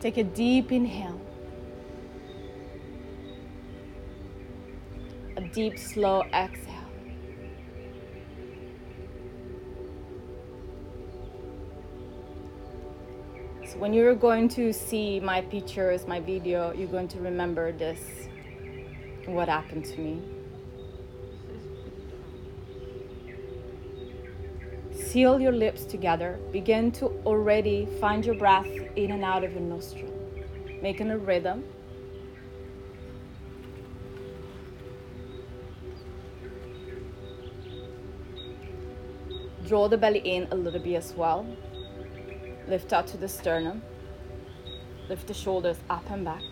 Take a deep inhale. A deep, slow exhale. So when you're going to see my pictures, my video, you're going to remember this, what happened to me. Seal your lips together. Begin to already find your breath in and out of your nostril, making a rhythm. Draw the belly in a little bit as well. Lift out to the sternum. Lift the shoulders up and back.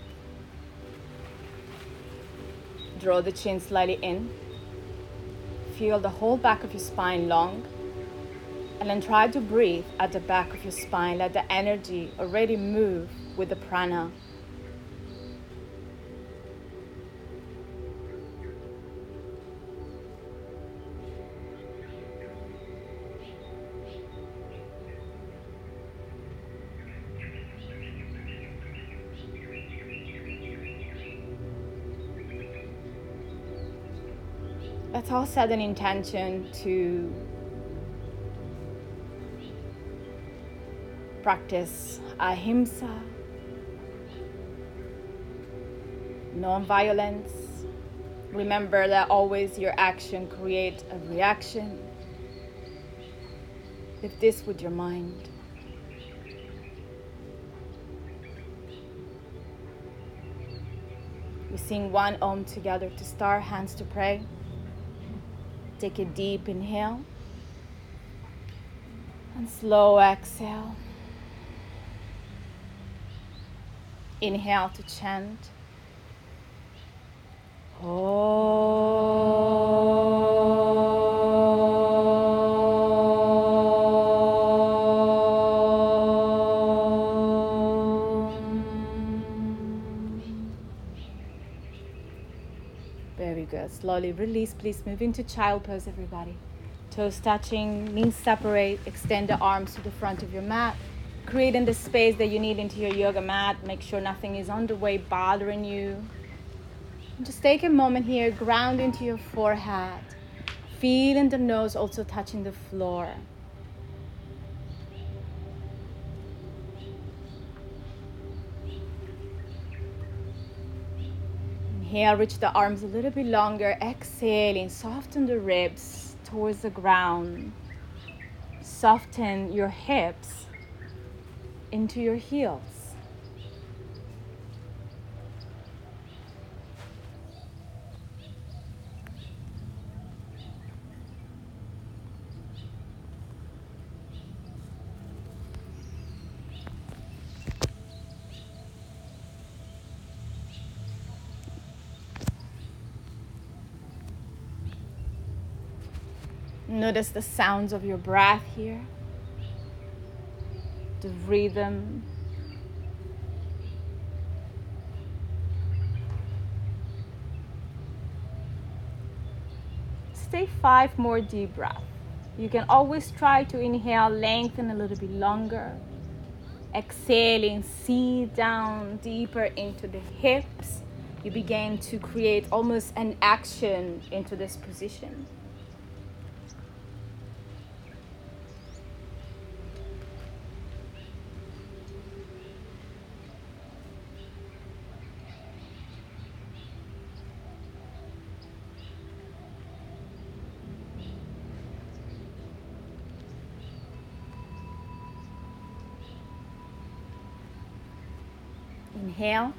Draw the chin slightly in. Feel the whole back of your spine long. And then try to breathe at the back of your spine. Let the energy already move with the prana. Let's all set an intention to practice ahimsa, non-violence. Remember that always your action creates a reaction. If this with your mind. We sing one Om together to start, hands to pray. Take a deep inhale and slow exhale. Inhale to chant. Very good. Slowly release. Please move into child pose, everybody. Toes touching, knees separate. Extend the arms to the front of your mat. Creating the space that you need into your yoga mat. Make sure nothing is on the way bothering you. Just take a moment here, ground into your forehead. Feeling the nose also touching the floor. Inhale, reach the arms a little bit longer. Exhaling, soften the ribs towards the ground. Soften your hips into your heels. Notice the sounds of your breath here, the rhythm. Stay five more deep breaths. You can always try to inhale, lengthen a little bit longer. Exhaling, see down deeper into the hips. You begin to create almost an action into this position. Inhale,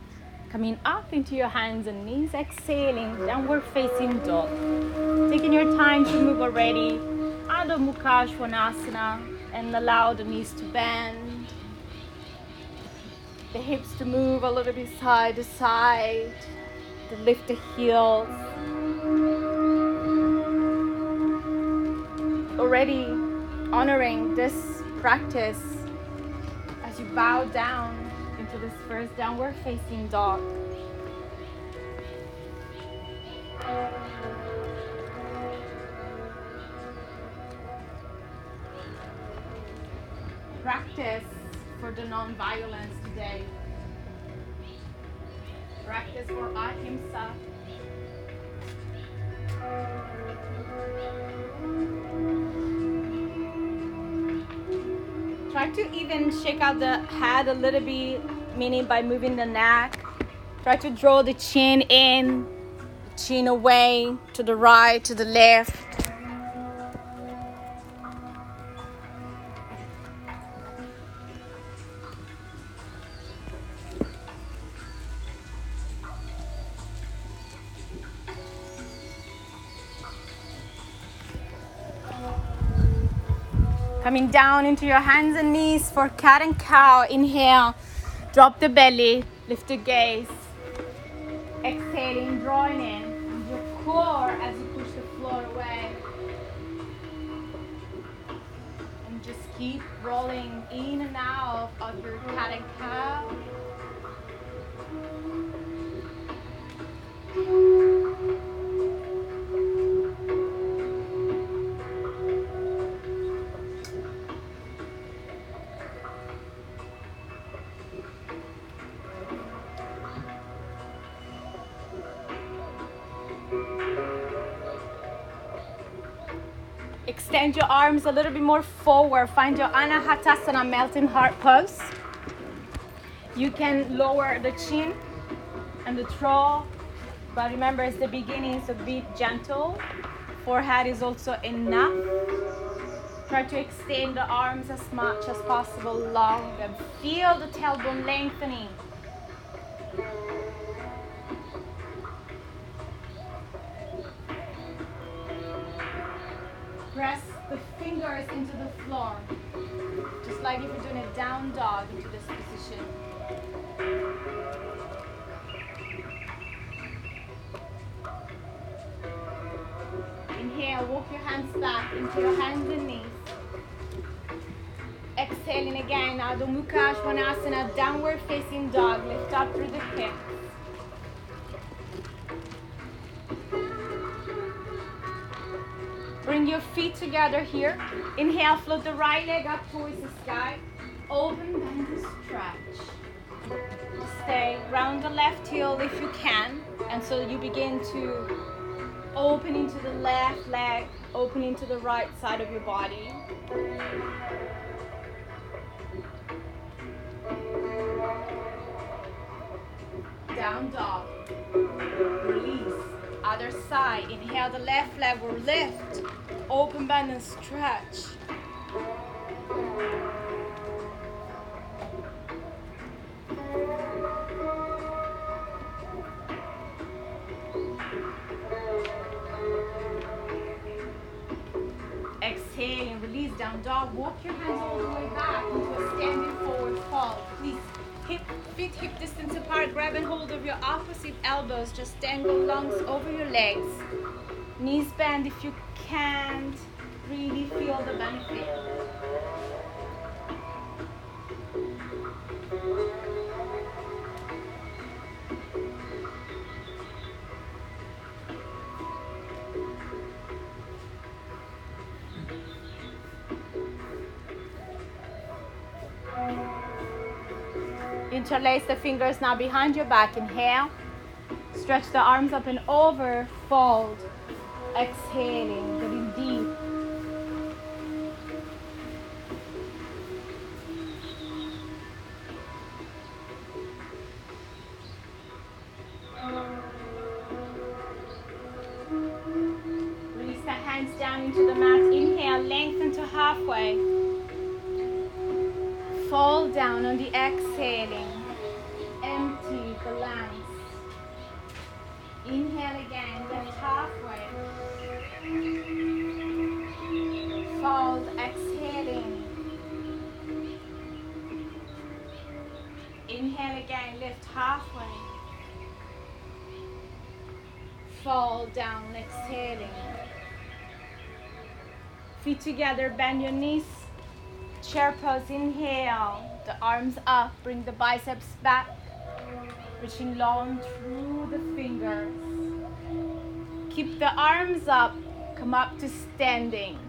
coming up into your hands and knees. Exhaling, downward facing dog. Taking your time to move already. Adho Mukha Svanasana and allow the knees to bend. The hips to move a little bit side to side. To lift the heels. Already honoring this practice as you bow down into this first downward facing dog. Practice for the non-violence today. Practice for ahimsa. Try to even shake out the head a little bit, meaning by moving the neck. Try to draw the chin in, chin away to the right, to the left. Down into your hands and knees for cat and cow. Inhale, drop the belly, lift the gaze. Exhaling, drawing in your core as you push the floor away. And just keep rolling in and out of your cat and cow. Extend your arms a little bit more forward. Find your Anahatasana melting heart pose. You can lower the chin and the throat, but remember it's the beginning, so be gentle. Forehead is also enough. Try to extend the arms as much as possible long and feel the tailbone lengthening. Press fingers into the floor, just like if you're doing a down dog into this position. Inhale, walk your hands back into your hands and knees. Exhaling again, Adho Mukha Svanasana, downward facing dog. Lift up through the hips. Your feet together here. Inhale, float the right leg up towards the sky. Open, bend, and stretch. Stay. Round the left heel if you can. And so you begin to open into the left leg, open into the right side of your body. Down dog. Release. Other side. Inhale, the left leg will lift. Open, bend, and stretch. Exhale and release down dog. Walk your hands all the way back into a standing forward fold. Please hip, feet hip distance apart. Grab and hold of your opposite elbows. Just dangle lungs over your legs. Knees bend if you can't really feel the benefit. Interlace the fingers now behind your back. Inhale. Stretch the arms up and over. Fold. Exhaling. Getting deep. Release the hands down into the mat. Inhale. Lengthen to halfway. Fall down on the exhaling. Empty the lungs. Inhale again, lift halfway. Fold, exhaling. Inhale again, lift halfway. Fall down, exhaling. Feet together, bend your knees. Chair pose, inhale. The arms up, bring the biceps back. Reaching long through the fingers. Keep the arms up, come up to standing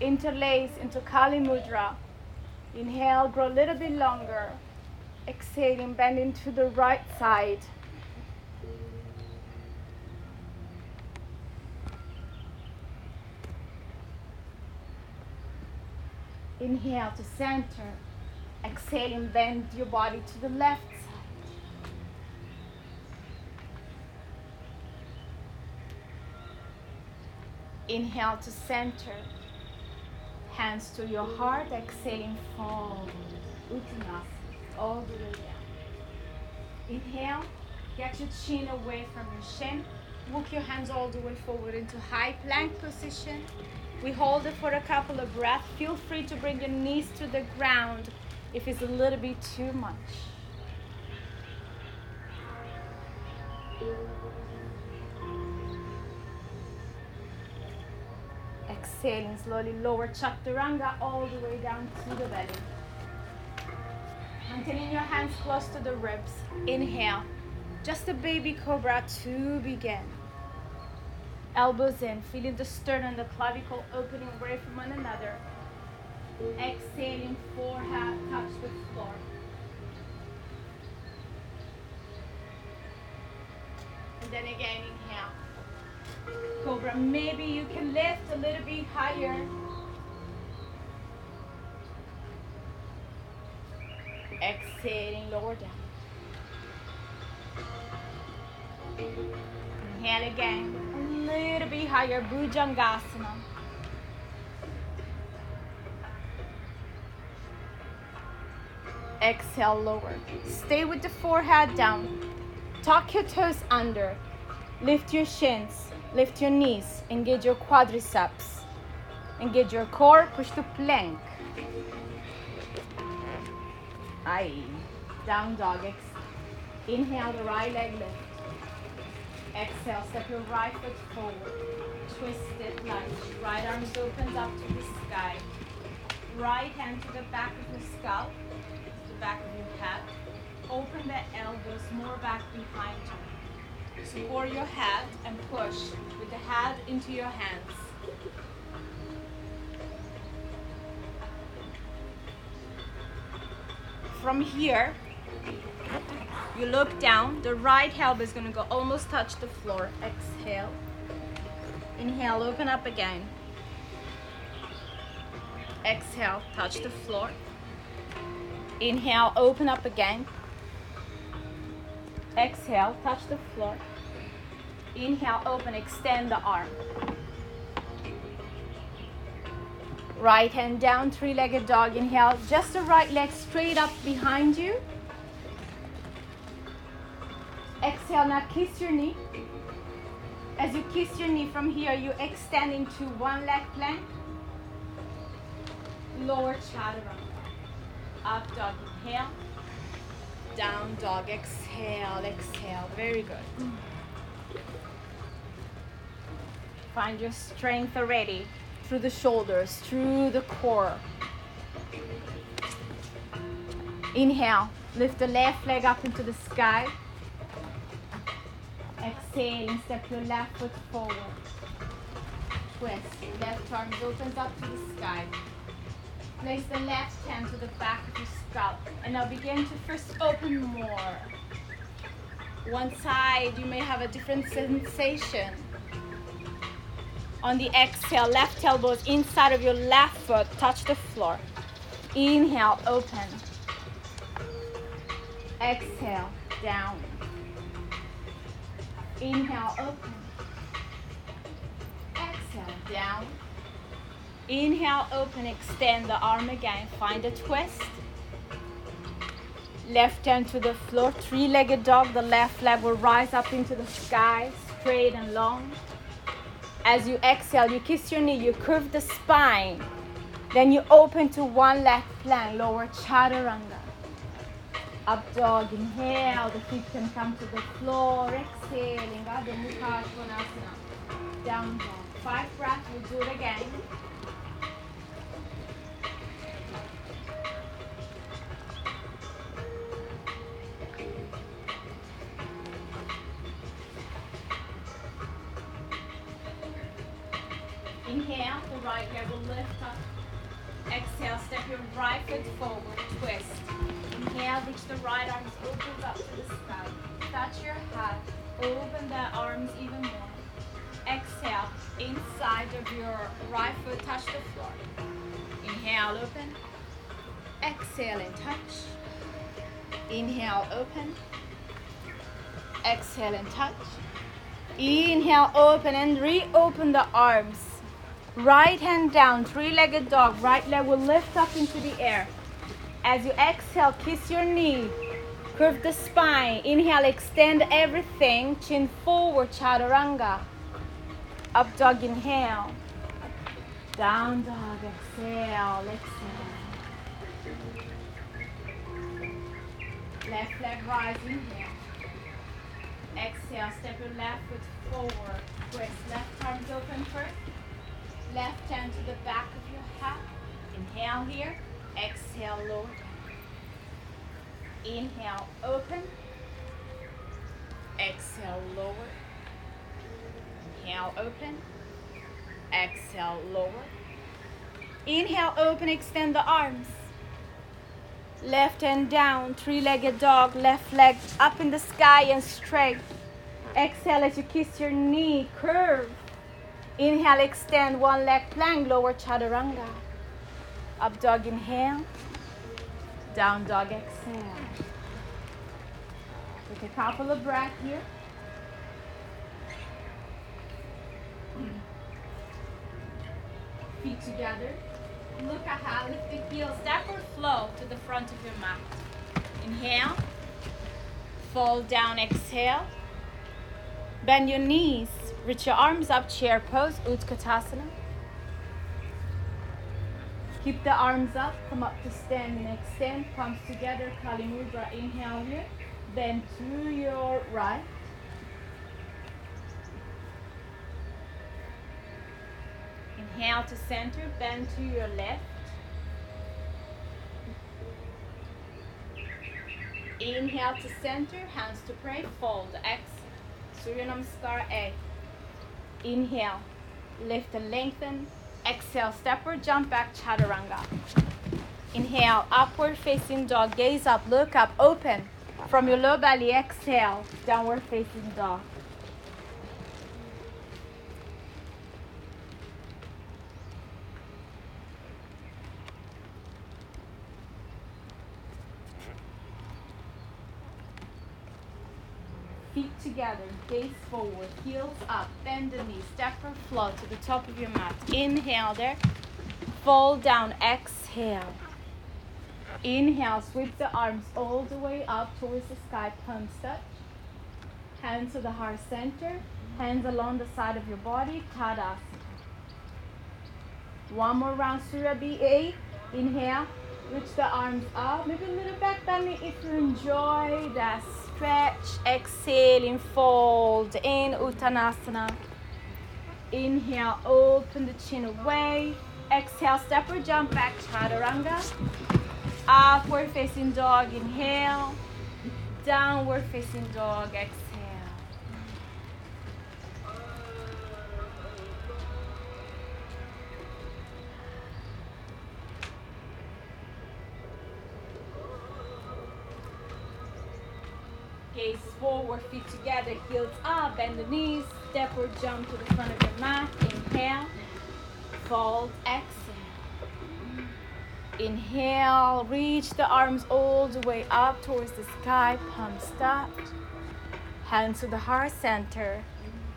interlace into Kali Mudra. Inhale, grow a little bit longer. Exhaling, bending to the right side. Inhale to center. Exhaling, bend your body to the left side. Inhale to center Hands to your heart. Exhaling, forward. Uttanasana. All the way down. Inhale. Get your chin away from your shin. Walk your hands all the way forward into high plank position. We hold it for a couple of breaths. Feel free to bring your knees to the ground if it's a little bit too much. Exhaling slowly, lower chaturanga all the way down to the belly. Maintaining your hands close to the ribs. Inhale. Just a baby cobra to begin. Elbows in, feeling the sternum, and the clavicle opening away from one another. Exhaling, forehead touch the floor. And then again, inhale. Cobra, maybe you can lift a little bit higher. Exhaling, lower down. Inhale again, a little bit higher, Bhujangasana. Exhale, lower. Stay with the forehead down. Tuck your toes under. Lift your shins. Lift your knees. Engage your quadriceps. Engage your core. Push to plank. Aye. Down dog. Inhale the right leg lift. Exhale, step your right foot forward. Twist it lunge. Right arms opens up to the sky. Right hand to the back of your scalp to the back of your head. Open the elbows more back behind you. Support your head and push with the head into your hands. From here, you look down. The right elbow is going to go almost touch the floor. Exhale. Inhale, open up again. Exhale, touch the floor. Inhale, open up again. Exhale, touch the floor. Inhale, open, extend the arm. Right hand down, three-legged dog. Inhale, just the right leg straight up behind you. Exhale, now kiss your knee. As you kiss your knee from here, you extend into one leg plank. Lower chaturanga. Up dog, inhale. Down dog, exhale, exhale. Very good. Find your strength already through the shoulders, through the core. Inhale, lift the left leg up into the sky. Exhale, step your left foot forward. Twist, left arm opens up to the sky. Place the left hand to the back of your scalp. And now begin to first open more. One side, you may have a different sensation. On the exhale, left elbows inside of your left foot, touch the floor. Inhale, open. Exhale, down. Inhale, open. Exhale, down. Inhale, open, extend the arm again. Find a twist. Left hand to the floor, three-legged dog. The left leg will rise up into the sky, straight and long. As you exhale, you kiss your knee, you curve the spine. Then you open to one leg plank, lower chaturanga. Up dog, inhale, the feet can come to the floor. Exhaling, Adho Mukha Svanasana. Down dog. Five breaths, we'll do it again. Your right foot forward, twist. Inhale, reach the right arms, opens up to the sky. Touch your head, open the arms even more. Exhale, inside of your right foot, touch the floor. Inhale. Inhale, open. Exhale and touch. Inhale, open. Exhale and touch. Inhale, open and reopen the arms. Right hand down, three-legged dog. Right leg will lift up into the air. As you exhale, kiss your knee. Curve the spine. Inhale, extend everything. Chin forward, chaturanga. Up dog, inhale. Down dog, exhale, exhale. Left leg rise, inhale. Exhale, step your left foot forward. Twist left arms open first. Left hand to the back of your head. Inhale here. Exhale, lower down. Inhale, open. Exhale, lower. Inhale, open. Exhale, lower. Inhale, open, extend the arms. Left hand down, three-legged dog, left leg up in the sky and straight. Exhale as you kiss your knee, curve. Inhale, extend one leg plank, lower chaturanga. Up dog, inhale. Down dog, exhale. Take a couple of breaths here. Feet together. Look ahead, lift the heels, step or flow to the front of your mat. Inhale, fall down, exhale. Bend your knees, reach your arms up, chair pose, Utkatasana. Keep the arms up, come up to stand. And extend, palms together, Kali Mudra, inhale here. Bend to your right. Inhale to center, bend to your left. Inhale to center, hands to pray, fold, X. Surya Namaskar A. Inhale, lift and lengthen. Exhale, step or jump back, Chaturanga. Inhale, upward facing dog, gaze up, look up, open. From your low belly, exhale, downward facing dog. Feet together, gaze forward, heels up, bend the knees, step or flow to the top of your mat. Inhale there, fold down, exhale. Inhale, sweep the arms all the way up towards the sky, palms touch. Hands to the heart center, hands along the side of your body, Tadasana. One more round, Surya BA. Inhale, reach the arms up, maybe a little back bending if you enjoy that stretch. Exhaling, fold in Uttanasana. Inhale, open the chin away. Exhale, step or jump back, Chaturanga. Upward facing dog, inhale. Downward facing dog, exhale. Gaze forward, feet together, heels up, bend the knees, step or jump to the front of your mat. Inhale, fold, exhale. Inhale, reach the arms all the way up towards the sky, palms stopped. Hands to the heart center,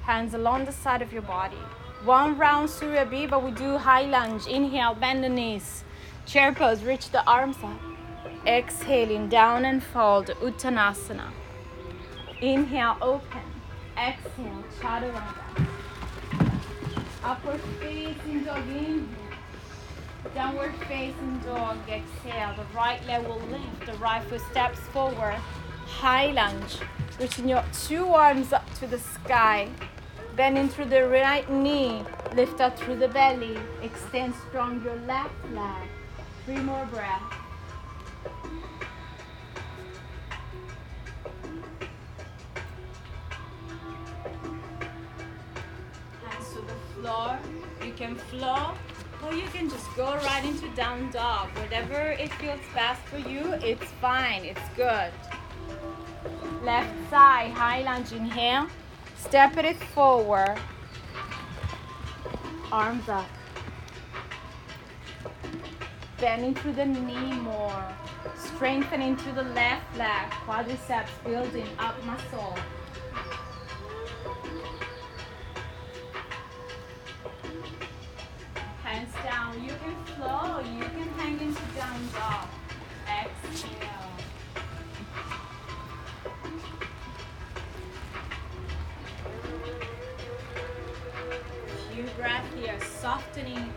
hands along the side of your body. One round Surya B, but we do high lunge. Inhale, bend the knees. Chair pose, reach the arms up. Exhaling, down and fold, Uttanasana. Inhale, open. Exhale, chaturanga. Upward facing dog, inhale. Downward facing dog, exhale. The right leg will lift, the right foot steps forward. High lunge, reaching your two arms up to the sky. Bending through the right knee, lift up through the belly. Extend strong your left leg. Three more breaths. Floor. You can flow or you can just go right into down dog. Whatever it feels best for you, it's fine. It's good. Left side, high lunge, inhale. Step it forward. Arms up. bending through the knee more. Strengthening through the left leg, quadriceps building up muscle. Down, you can flow, you can hang into down dog. Exhale. Few breath here, softening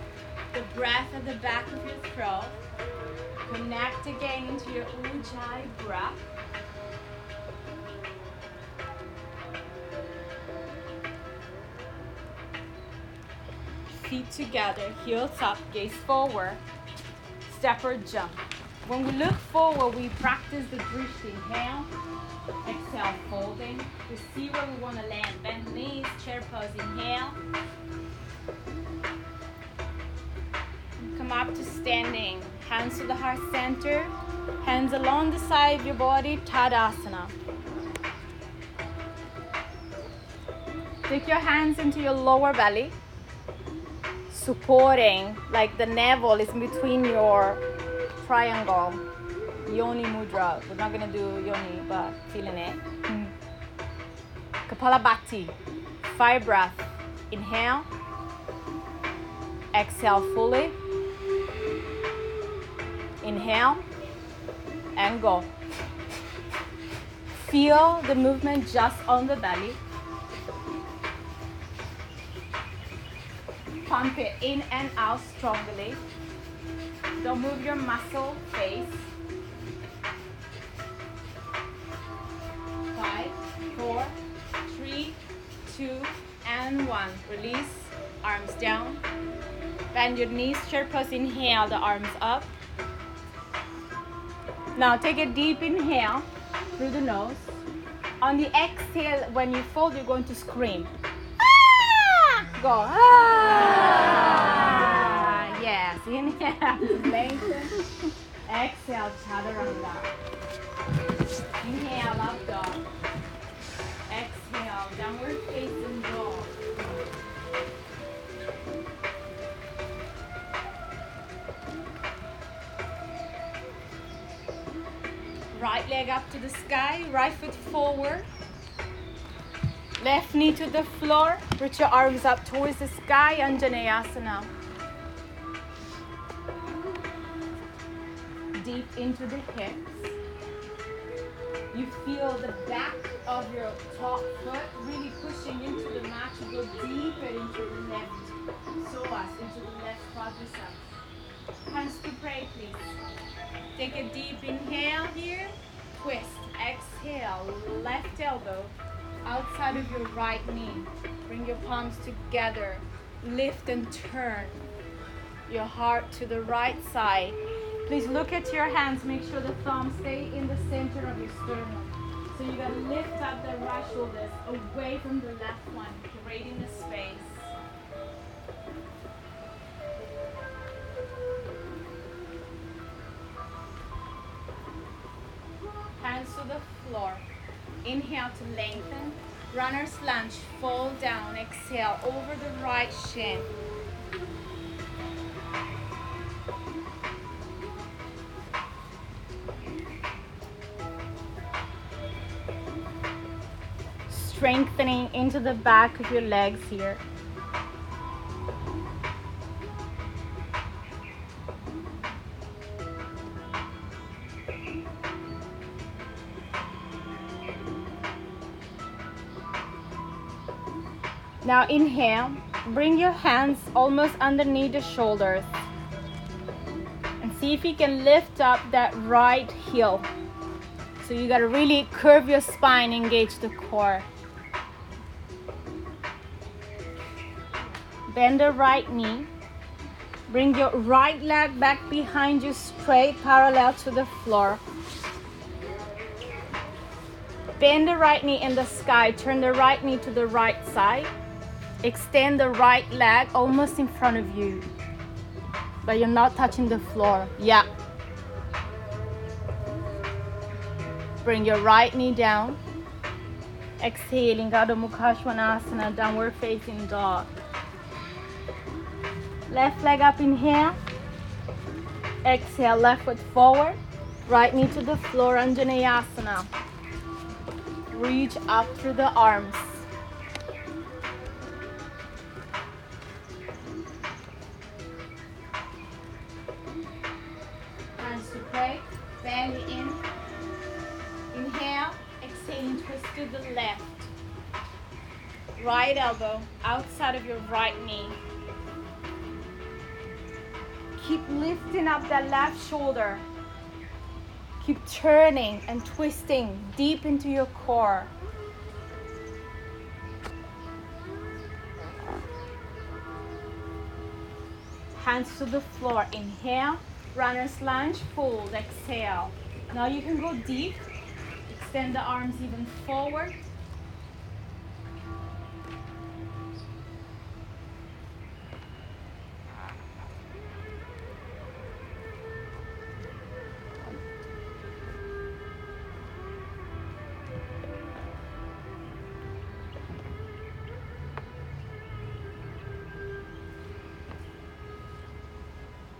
the breath at the back of your throat. Connect again into your Ujjayi breath. Feet together, heels up, gaze forward, step or jump. When we look forward, we practice the drift. Inhale, exhale, folding. We see where we want to land. Bend knees, chair pose. Inhale. Come up to standing. Hands to the heart center. Hands along the side of your body, Tadasana. Take your hands into your lower belly, supporting like the navel is between your triangle. Yoni Mudra. We're not gonna do Yoni, but feeling it. Mm. Kapalabhati. Five breath. Inhale. Exhale fully. Inhale and go. Feel the movement just on the belly. Pump it in and out strongly. Don't move your muscle face. Five, four, three, two, and one. Release, arms down. Bend your knees, chair pose, inhale the arms up. Now take a deep inhale through the nose. On the exhale, when you fold, you're going to scream. Go. Ah! Yes. Inhale, lengthen. Exhale, chaturanga. Inhale, up dog. Exhale, downward facing dog. Right leg up to the sky, right foot forward. Left knee to the floor. Reach your arms up towards the sky, Anjaneyasana. Deep into the hips. You feel the back of your top foot really pushing into the mat to go deeper into the left psoas, into the left quadriceps. Hands to pray, please. Take a deep inhale here. Twist. Exhale. Left elbow outside of your right knee. Bring your palms together. Lift and turn your heart to the right side. Please look at your hands. Make sure the thumbs stay in the center of your sternum. So you gotta lift up the right shoulders away from the left one, creating the space. hands to the floor. Inhale to lengthen. Runner's lunge, fall down. Exhale over the right shin. Strengthening into the back of your legs here. Now inhale, bring your hands almost underneath the shoulders. And see if you can lift up that right heel. So you gotta really curve your spine, engage the core. Bend the right knee. Bring your right leg back behind you straight parallel to the floor. Bend the right knee in the sky. Turn the right knee to the right side. Extend the right leg almost in front of you. But you're not touching the floor. Yeah. Bring your right knee down. Exhaling, Adho Mukha Svanasana, downward facing dog. Left leg up, in here. Exhale, left foot forward. Right knee to the floor, Anjaneyasana. Reach up through the arms. To the left. Right elbow outside of your right knee. Keep lifting up that left shoulder. Keep turning and twisting deep into your core. Hands to the floor. Inhale, runner's lunge, fold, exhale. Now you can go deep. Extend the arms even forward.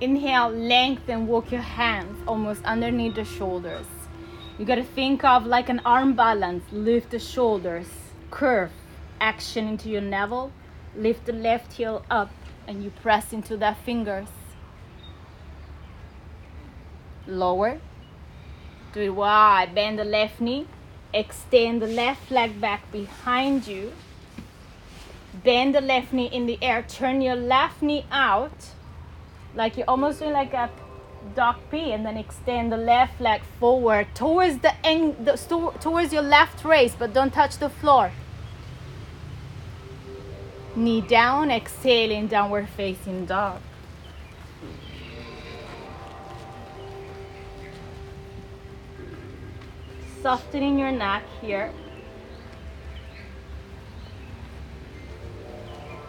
Inhale, lengthen, walk your hands almost underneath the shoulders. You gotta think of like an arm balance. Lift the shoulders, curve, action into your navel. Lift the left heel up and you press into the fingers. Lower. Do it wide. Bend the left knee. Extend the left leg back behind you. Bend the left knee in the air. Turn your left knee out like you're almost doing like a dog P and then extend the left leg forward towards the end the, towards your left waist but don't touch the floor. Knee down exhaling downward facing dog. Softening your neck here.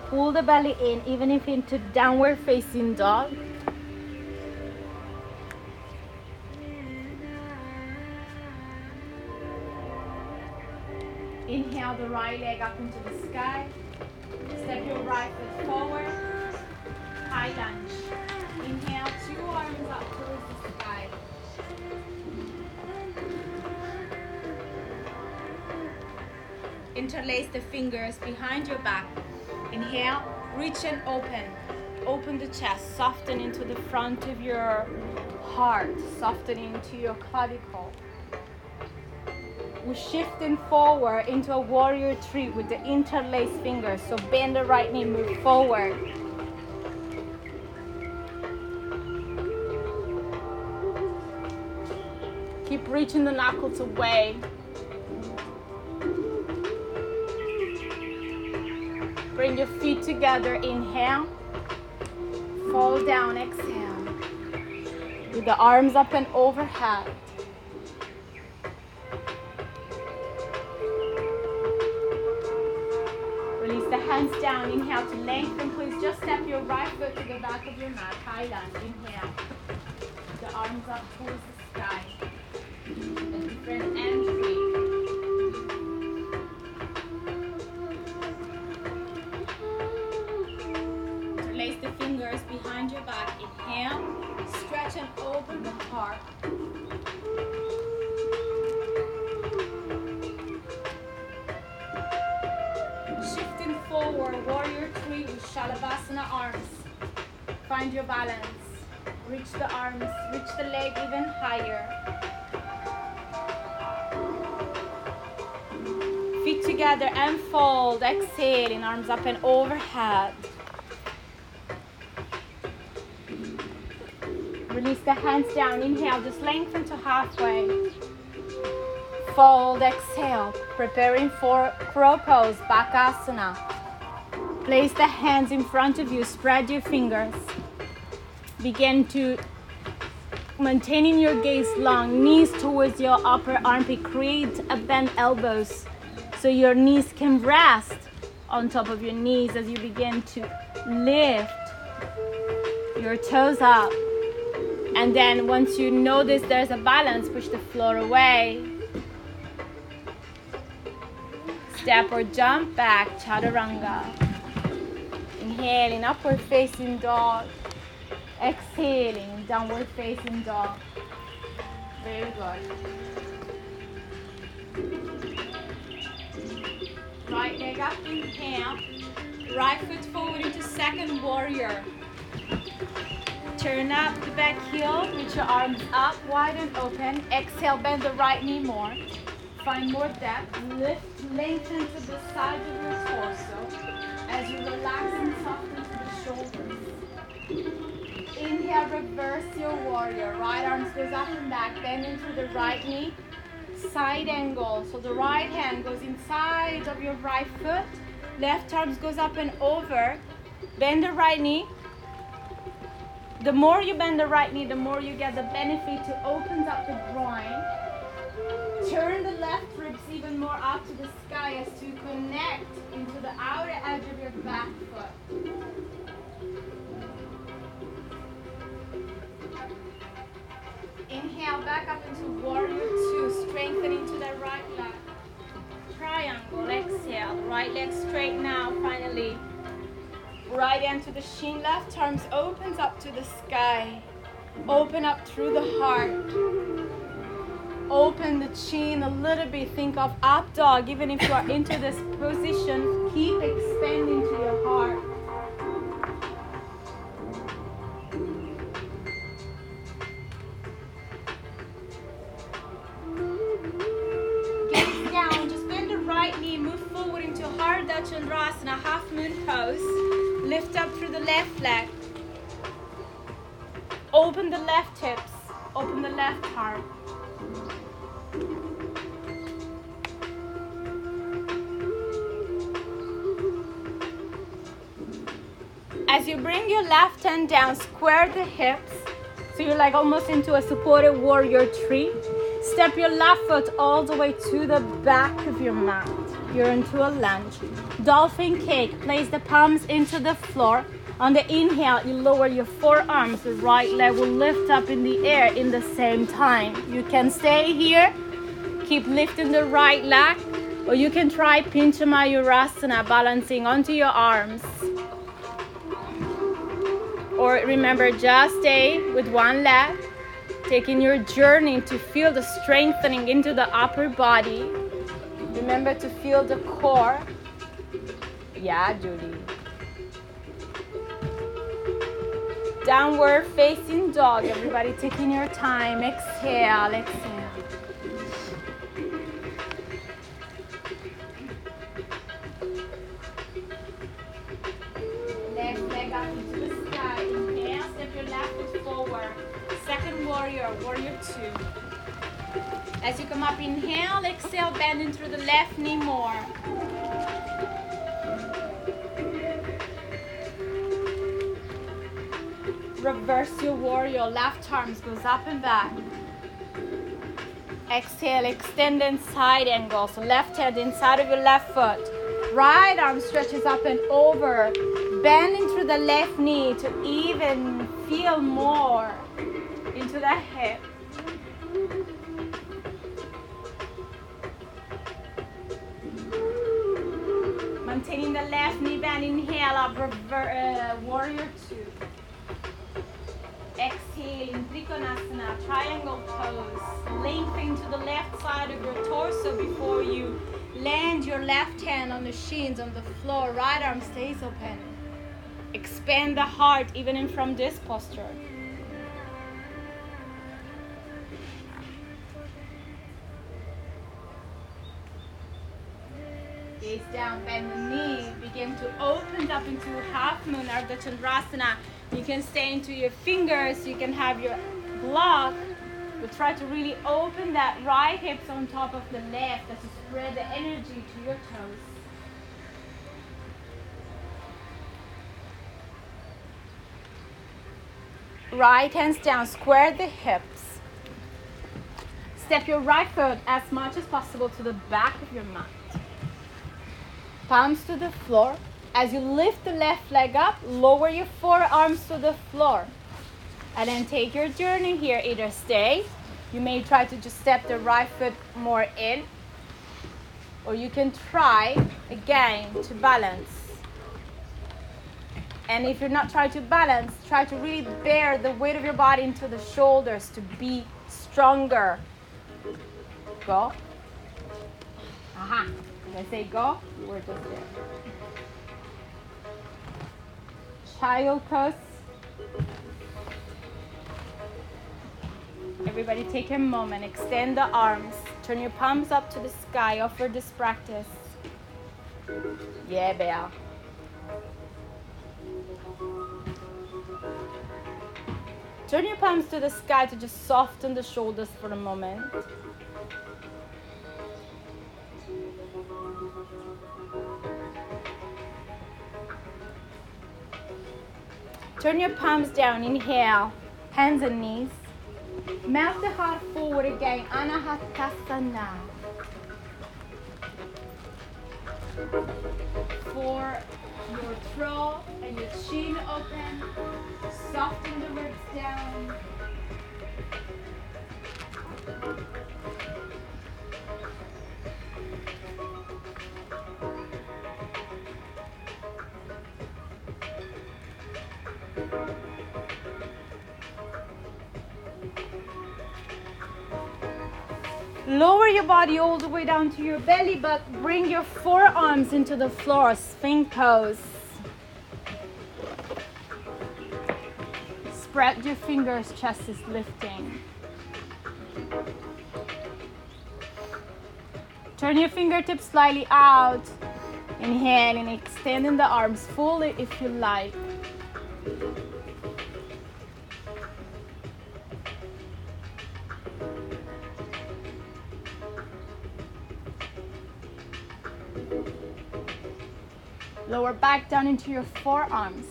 Pull the belly in, even if into downward facing dog. Inhale the right leg up into the sky. Step your right foot forward. High lunge. Inhale, two arms up towards the sky. Interlace the fingers behind your back. Inhale, reach and open. Open the chest, soften into the front of your heart, soften into your clavicle. We're shifting forward into a warrior tree with the interlaced fingers. So bend the right knee, move forward. Keep reaching the knuckles away. Bring your feet together. Inhale. Fall down. Exhale. With the arms up and overhead. Hands down. Inhale to lengthen. Please just step your right foot to the back of your mat. High lunge. Inhale. The arms up towards the sky. A different entry. Place the fingers behind your back. Inhale, stretch and open the heart. Shalabhasana arms. Find your balance. Reach the arms, reach the leg even higher. Feet together and fold. Exhaling, arms up and overhead. Release the hands down. Inhale, just lengthen to halfway. Fold, exhale. Preparing for crow pose, Bakasana. Place the hands in front of you. Spread your fingers. Begin to maintaining your gaze long, knees towards your upper armpit. Create a bent elbows so your knees can rest on top of your knees as you begin to lift your toes up. And then once you notice there's a balance, push the floor away. Step or jump back, chaturanga. Inhale in upward facing dog. Exhaling, downward facing dog. Very good. Right leg up, inhale. Right foot forward into second warrior. Turn up the back heel, reach your arms up, wide and open. Exhale, bend the right knee more. Find more depth. Lift, lengthen to the side of your torso as you relax and soften to the shoulders. Inhale, reverse your warrior. Right arm goes up and back, bend into the right knee. Side angle. So the right hand goes inside of your right foot. Left arm goes up and over. Bend the right knee the more you bend the right knee, the more you get the benefit to open up the groin. Turn the left even more up to the sky as to connect into the outer edge of your back foot. Inhale back up into warrior two, strengthening to the right leg. Triangle, exhale, right leg straight now, finally. Right hand to the shin, left arms opens up to the sky. Open up through the heart. Open the chin a little bit. Think of up dog. Even if you are into this position, keep expanding to your heart. Gaze down. Just bend the right knee. Move forward into Ardha Chandrasana, half moon pose. Lift up through the left leg. Open the left hips. Open the left arm. As you bring your left hand down, square the hips. So you're like almost into a supported warrior tree. Step your left foot all the way to the back of your mat. You're into a lunge. Dolphin kick. Place the palms into the floor. On the inhale, you lower your forearms. The right leg will lift up in the air in the same time. You can stay here. Keep lifting the right leg. Or you can try Pincha Mayurasana, balancing onto your arms. Or remember, just stay with one leg, taking your journey to feel the strengthening into the upper body. Remember to feel the core. Yeah, Judy. Downward facing dog. Everybody taking your time. Exhale, exhale. Left leg up into the sky. Inhale, forward. Second warrior, warrior two. As you come up, inhale, exhale, bending through the left knee more. Reverse your warrior, left arms goes up and back. Exhale, extend in side angle. So left hand inside of your left foot. Right arm stretches up and over. Bending through the left knee to even feel more into the hip. Maintaining the left knee bend, inhale up, rever, uh, warrior two. Exhale in Trikonasana, triangle pose. Lengthen to the left side of your torso before you land your left hand on the shins on the floor. Right arm stays open. Expand the heart even in from this posture. Gaze down, bend the knee. Begin to open up into half moon Ardha Chandrasana. You can stay into your fingers. You can have your block. But try to really open that right hips on top of the left as you spread the energy to your toes. Right hands down, square the hips. Step your right foot as much as possible to the back of your mat palms to the floor. As you lift the left leg up, lower your forearms to the floor. And then take your journey here. Either stay, you may try to just step the right foot more in, or you can try again to balance. And if you're not trying to balance, try to really bear the weight of your body into the shoulders to be stronger. Go. Aha. When I say go, were just there. Child pose. Everybody take a moment, extend the arms, turn your palms up to the sky, offer this practice. Yeah, Bea. Turn your palms to the sky to just soften the shoulders for a moment. Turn your palms down, inhale, hands and knees. Melt the heart forward again, Anahatasana. For your throat and your chin open, soften the ribs down. Lower your body all the way down to your belly, but bring your forearms into the floor, sphinx pose. Spread your fingers, chest is lifting. Turn your fingertips slightly out. Inhale and extending the arms fully if you like. Into your forearms.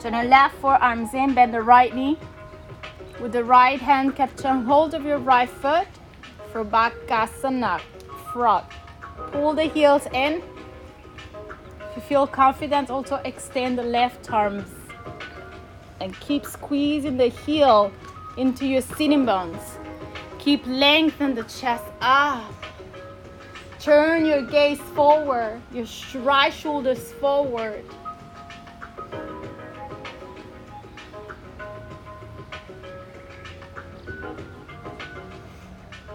Turn the left forearms in, bend the right knee. With the right hand, capture hold of your right foot for Bakasana, frog. Pull the heels in. If you feel confident, also extend the left arms and keep squeezing the heel into your sitting bones. Keep lengthening the chest up. Turn your gaze forward, your right shoulders forward.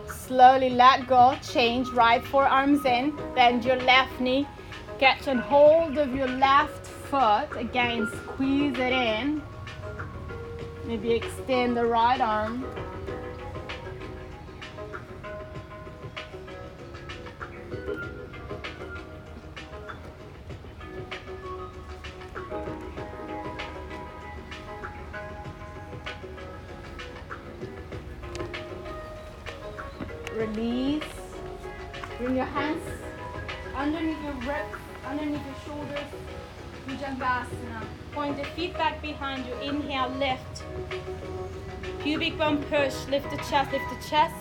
Slowly let go, change right forearms in, bend your left knee, catch and hold of your left foot, again squeeze it in. Maybe extend the right arm. Release. Bring your hands underneath your ribs, underneath your shoulders. Bhujangasana. Point the feet back behind you. Inhale, lift. Pubic bone push. Lift the chest, lift the chest.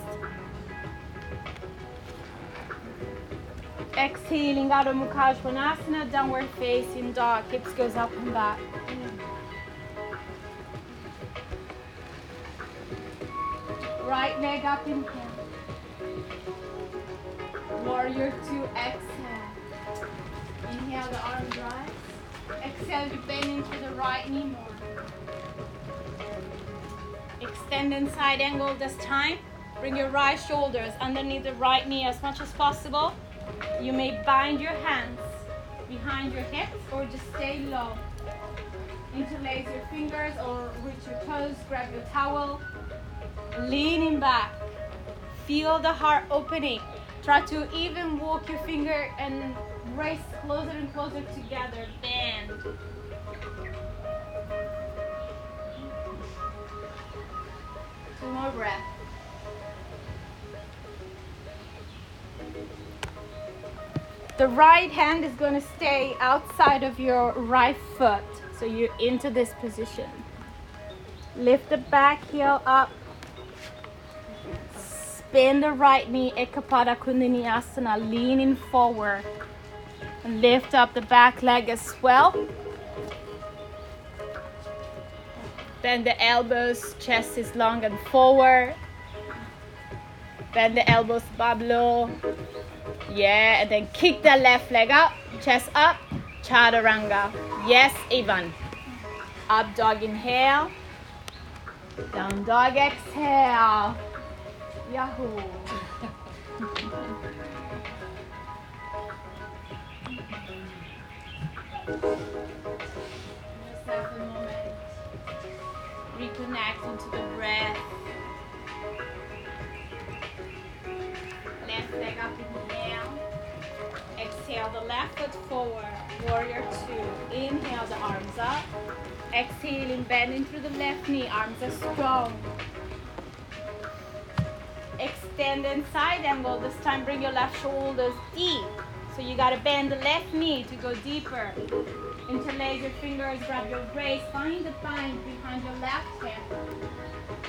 Exhaling Adho Mukha Svanasana, downward facing dog. Hips goes up and back. Right leg up, inhale. Warrior two, exhale. Inhale, the arms rise. Exhale, you bend into the right knee more. Extend in side angle this time. Bring your right shoulders underneath the right knee as much as possible. You may bind your hands behind your hips or just stay low. Interlace your fingers or reach your toes, grab your towel. Leaning back. Feel the heart opening. Try to even walk your finger and raise closer and closer together. Bend. Two more breaths. The right hand is going to stay outside of your right foot. So you're into this position. Lift the back heel up. Bend the right knee, Ekapada Koundinyasana, leaning forward. And lift up the back leg as well. Bend the elbows, chest is long and forward. Bend the elbows, Bablo. Yeah, and then kick the left leg up, chest up, Chaturanga. Yes, Ivan. Up dog inhale. Down dog exhale. Yahoo. Just have a moment. Reconnect into the breath. Left leg up, inhale. Exhale the left foot forward, warrior two. Inhale the arms up. Exhaling, bending through the left knee, arms are strong. Extend and side angle. This time bring your left shoulders deep. So you gotta bend the left knee to go deeper. Interlace your fingers, grab your waist, find the bind behind your left hand.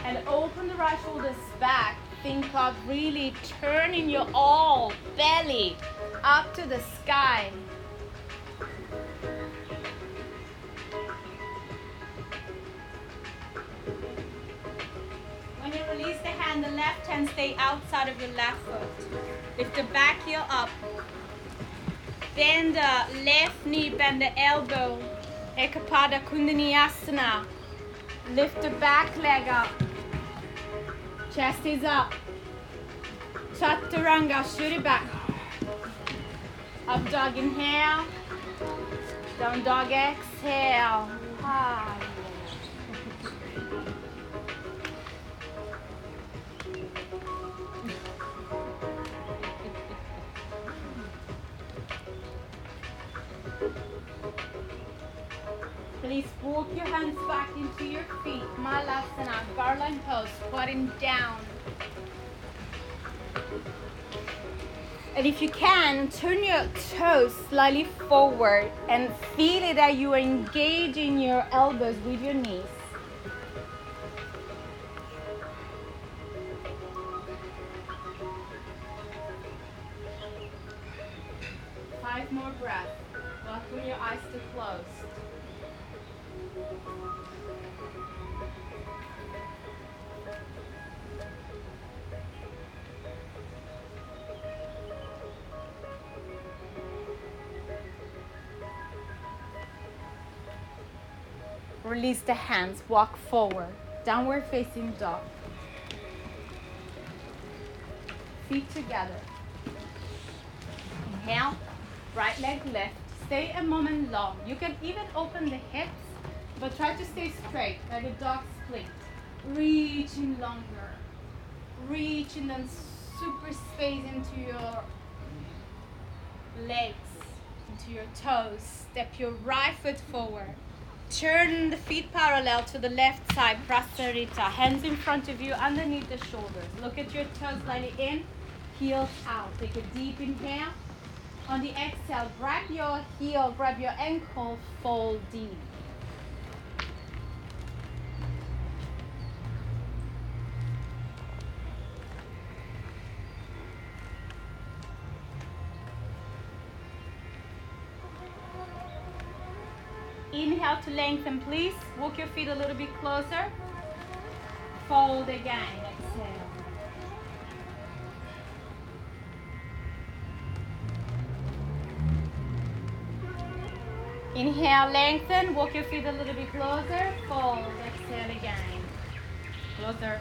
And open the right shoulders back. Think of really turning your all belly up to the sky. Outside of your left foot. Lift the back heel up. Bend the left knee, bend the elbow. Ekapada Koundinyasana. Lift the back leg up. Chest is up. Chaturanga, shoot it back. Up dog inhale. Down dog exhale. Ah. Please walk your hands back into your feet. Malasana, garland pose, squatting down. And if you can, turn your toes slightly forward and feel it that you are engaging your elbows with your knees. Release the hands, walk forward, downward facing dog. Feet together. Inhale, right leg lift. Stay a moment long. You can even open the hips, but try to stay straight, like a dog split. Reaching longer. Reaching and super space into your legs, into your toes. Step your right foot forward. Turn the feet parallel to the left side, Prasarita. Hands in front of you, underneath the shoulders. Look at your toes slightly in, heels out. Take a deep inhale. On the exhale, grab your heel, grab your ankle, fold deep. To lengthen, please. Walk your feet a little bit closer. Fold again. Exhale. Inhale, lengthen. Walk your feet a little bit closer. Fold. Exhale again. Closer.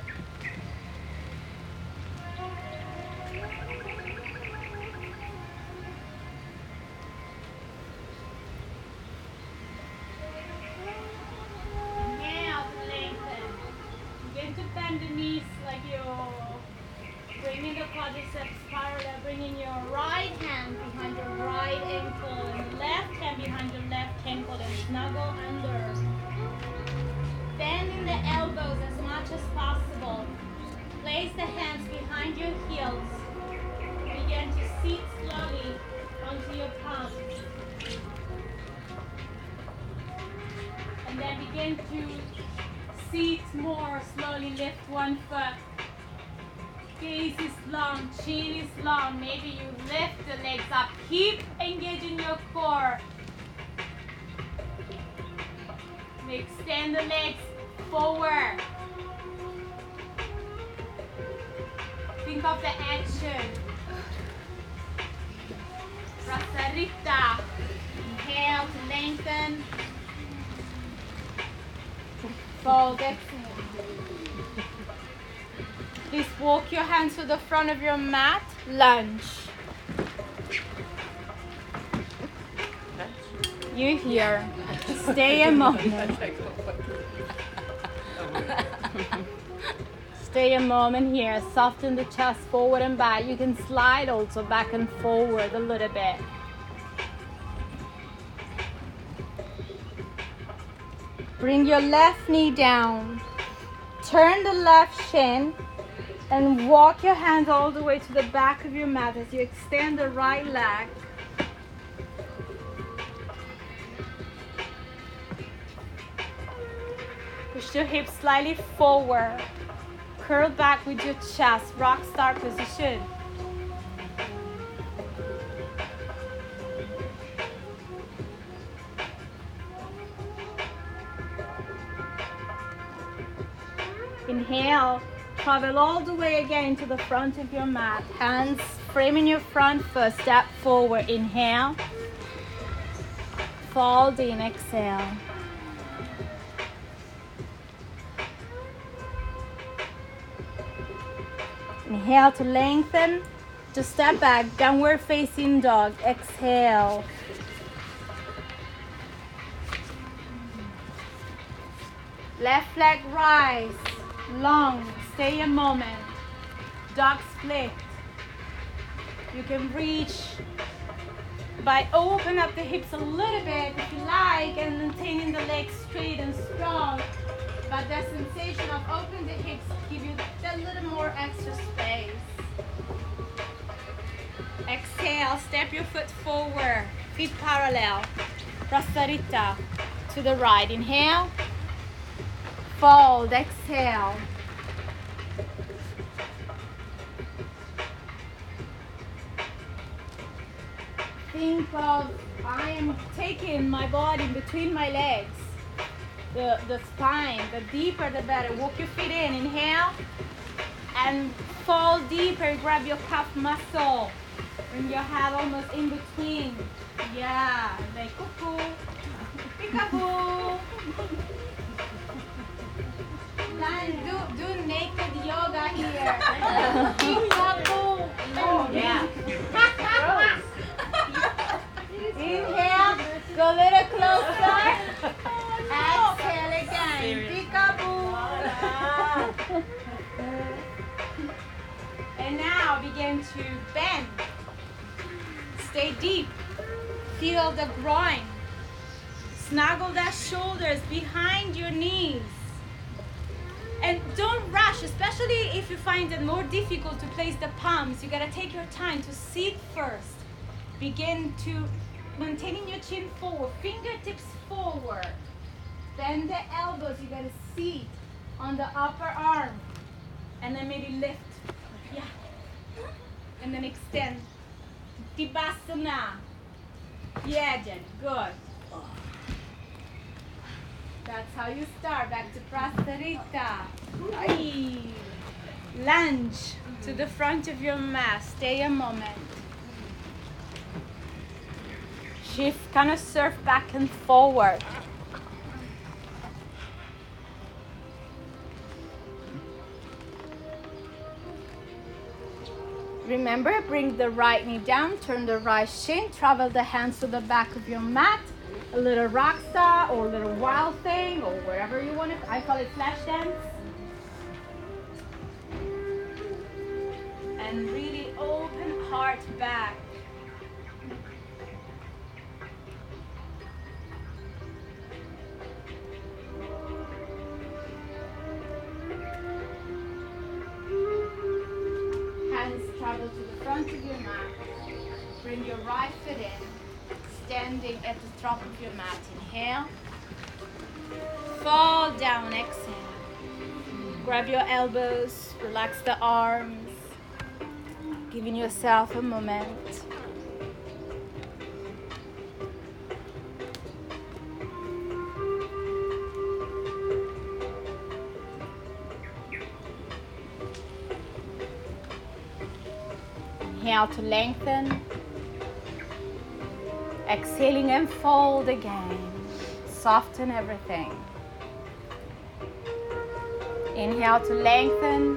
Please walk your hands to the front of your mat. Lunge. You here. Stay a moment. Stay a moment here. Soften the chest forward and back. You can slide also back and forward a little bit. Bring your left knee down. Turn the left shin and walk your hands all the way to the back of your mat as you extend the right leg. Push your hips slightly forward. Curl back with your chest, rock star position. Inhale, travel all the way again to the front of your mat. Hands framing your front foot, step forward. Inhale, fold in, exhale. Inhale to lengthen, to step back, downward facing dog. Exhale. Left leg rise, long, stay a moment. Dog split. You can reach by open up the hips a little bit if you like and maintaining the legs straight and strong. But the sensation of opening the hips give you a little more extra space. Exhale, step your foot forward, feet parallel. Prasarita to the right. Inhale, fold, exhale. Think of I am taking my body between my legs the, the spine. The deeper, the better. Walk your feet in. Inhale. And fall deeper. Grab your calf muscle. Bring your head almost in between. Yeah. Like cuckoo. Peekaboo. Line, do, do naked yoga here. Peekaboo. Oh, yeah. Inhale. Go a little closer. Exhale again. Peekaboo. and now begin to bend. Stay deep. Feel the groin. Snuggle the shoulders behind your knees. And don't rush, especially if you find it more difficult to place the palms. You gotta take your time to sit first. Begin to maintaining your chin forward, fingertips forward. Bend the elbows, you gotta sit on the upper arm. And then maybe lift. Yeah. And then extend. Tittibhasana. Yeah, Jen, good. That's how you start. Back to Prasarita. Ay. Lunge to the front of your mat. Stay a moment. Shift, kind of surf back and forward. Remember, bring the right knee down, turn the right shin, travel the hands to the back of your mat. A little rock star or a little wild thing or whatever you want it. I call it flash dance. And really open heart back. Hands travel to the front of your mat. Bring your right foot in, standing at the top of your mat. Inhale. Fall down, exhale. Grab your elbows, relax the arms, giving yourself a moment. Inhale to lengthen. Exhaling and fold again. Soften everything. Inhale to lengthen.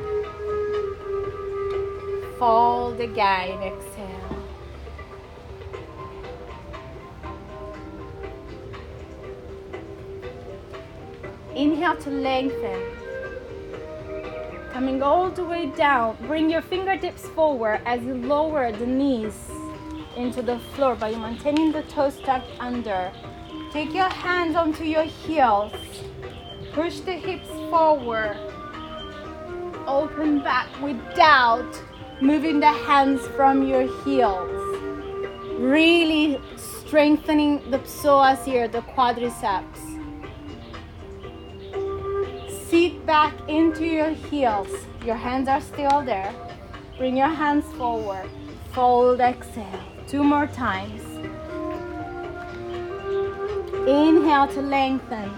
Fold again. Exhale. Inhale to lengthen. Coming all the way down. Bring your fingertips forward as you lower the knees into the floor by maintaining the toes tucked under. Take your hands onto your heels. Push the hips forward. Open back without moving the hands from your heels. Really strengthening the psoas here, the quadriceps. Sit back into your heels. Your hands are still there. Bring your hands forward. Fold, exhale. Two more times. Inhale to lengthen.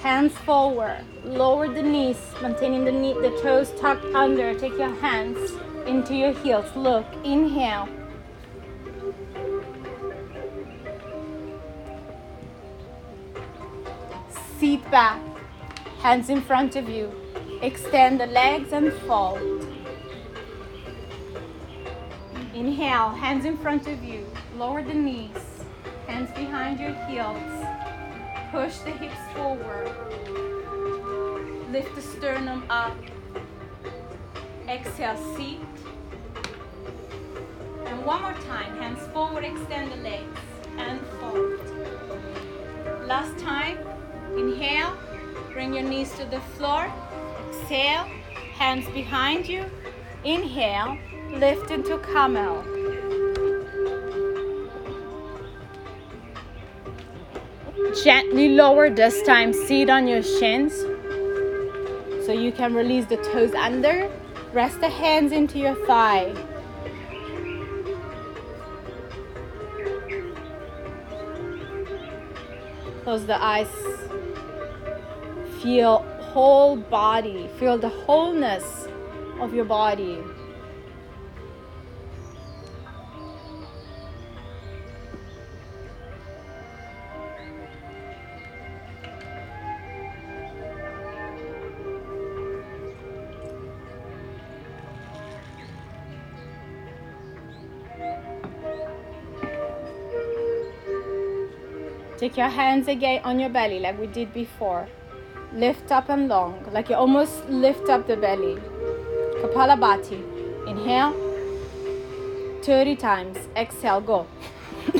Hands forward. Lower the knees, maintaining the knee, the toes tucked under. Take your hands into your heels. Look, inhale. Sit back. Hands in front of you. Extend the legs and fold. Inhale, hands in front of you. Lower the knees. Hands behind your heels. Push the hips forward. Lift the sternum up. Exhale, seat. And one more time, hands forward, extend the legs and fold. Last time, inhale, bring your knees to the floor. Exhale, hands behind you. Inhale, Lift into camel. Gently lower this time, sit on your shins so you can release the toes under. Rest the hands into your thigh. Close the eyes. Feel whole body. Feel the wholeness of your body. Take your hands again on your belly like we did before. Lift up and long, like you almost lift up the belly. Kapalabhati. Inhale. 30 times. Exhale, go.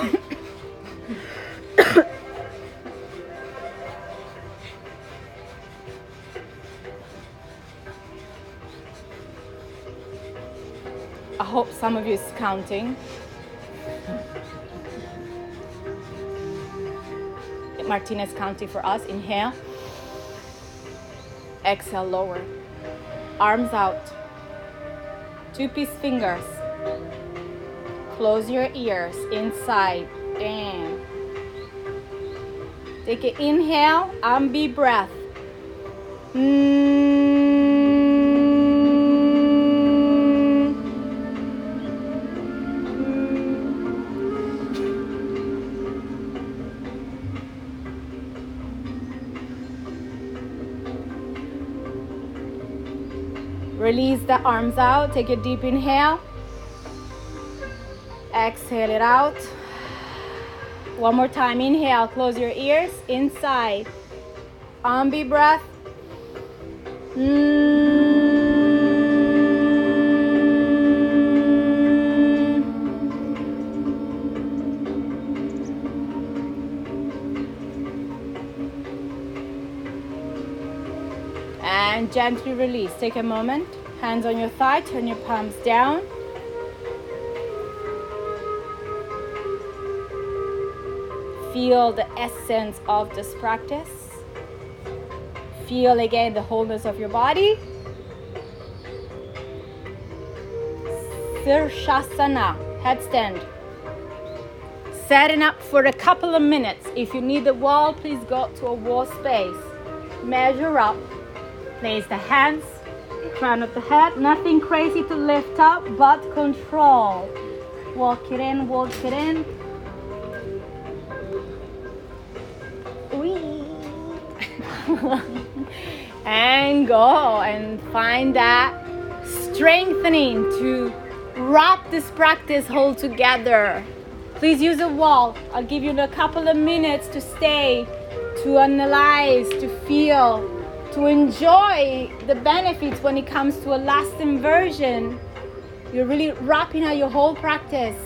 I hope some of you is counting. Martinez County for us. Inhale. Exhale, lower. Arms out. Two piece fingers. Close your ears inside. Damn. Take an inhale, ambi breath. Mm. The arms out. Take a deep inhale. Exhale it out. One more time. Inhale. Close your ears. Inside. Ambi breath. And gently release. Take a moment. Hands on your thigh, turn your palms down. Feel the essence of this practice. Feel again the wholeness of your body. Sirshasana, headstand. Setting up for a couple of minutes. If you need the wall, please go to a wall space. Measure up. Place the hands crown of the head. Nothing crazy to lift up, but control. Walk it in, walk it in. and go and find that strengthening to wrap this practice whole together. Please use a wall. I'll give you a couple of minutes to stay, to analyze, to feel to enjoy the benefits when it comes to a lasting version. You're really wrapping up your whole practice.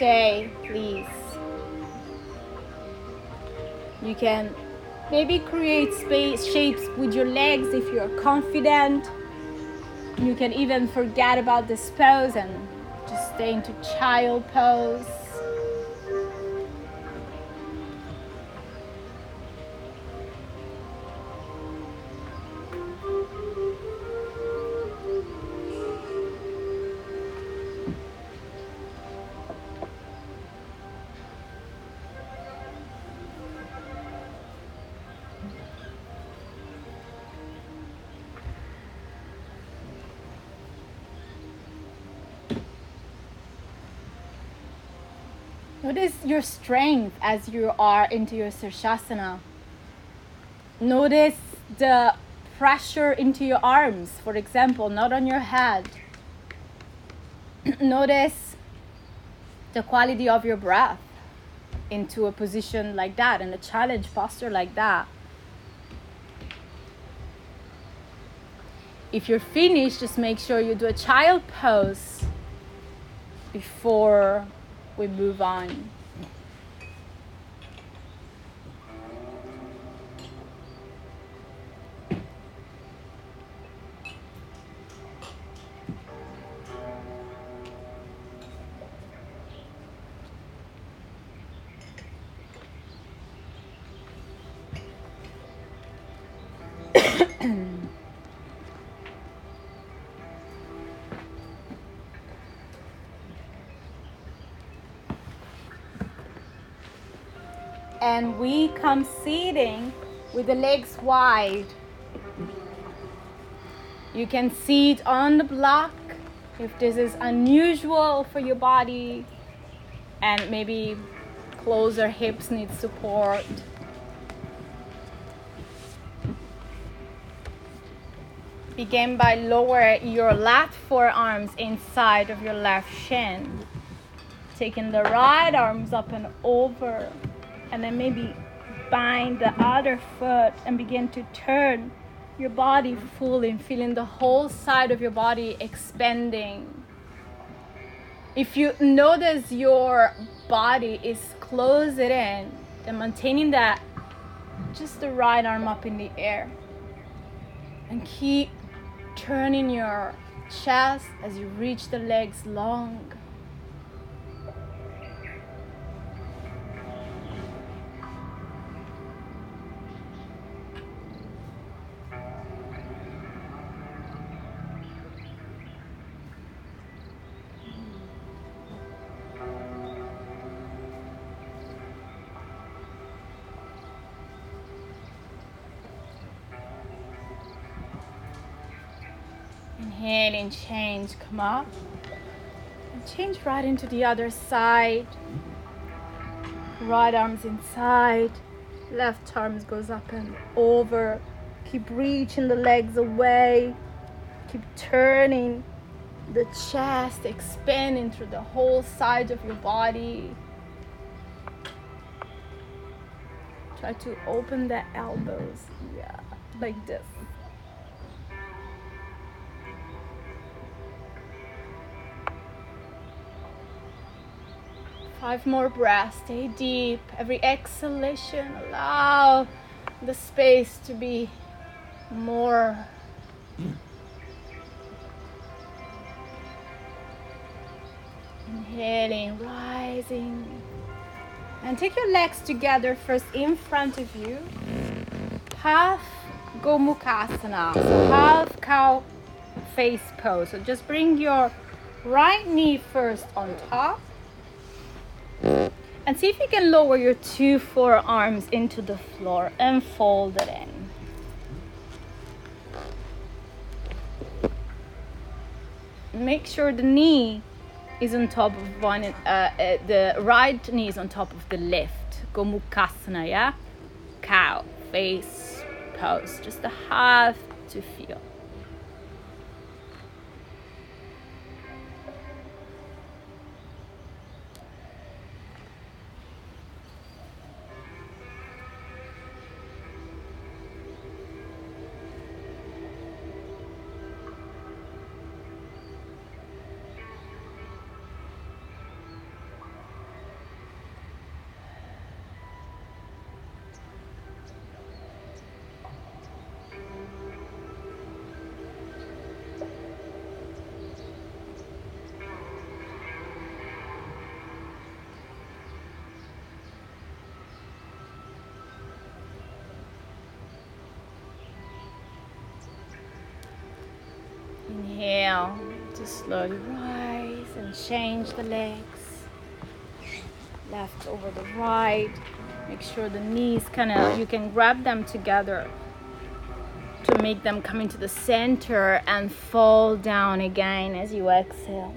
stay, You can maybe create space shapes with your legs if you're confident. You can even forget about this pose and just stay into child pose. Your strength as you are into your Sirsasana. Notice the pressure into your arms, for example, not on your head. Notice the quality of your breath into a position like that, in a challenge posture like that. If you're finished, just make sure you do a child pose before we move on. And we come seating with the legs wide. You can seat on the block if this is unusual for your body and maybe closer hips need support. Begin by lower your left forearms inside of your left shin. Taking the right arms up and over and then maybe bind the other foot and begin to turn your body fully feeling the whole side of your body expanding. If you notice your body is closing in, then maintaining that just the right arm up in the air. And keep turning your chest as you reach the legs long. Change, come up. And change right into the other side. Right arms inside. Left arms goes up and over. Keep reaching the legs away. Keep turning the chest, expanding through the whole side of your body. Try to open the elbows. Yeah, like this. Five more breaths. Stay deep. Every exhalation, allow the space to be more. Inhaling, rising. And take your legs together first in front of you. Half Gomukhasana. So half cow face pose. So just bring your right knee first on top And see if you can lower your two forearms into the floor and fold it in. Make sure the knee is on top of one, uh, uh, the right knee is on top of the left. Gomukhasana, yeah? Cow, face, pose. Just a half to feel. Slowly rise and change the legs. Left over the right. Make sure the knees kind of, you can grab them together to make them come into the center and fall down again as you exhale.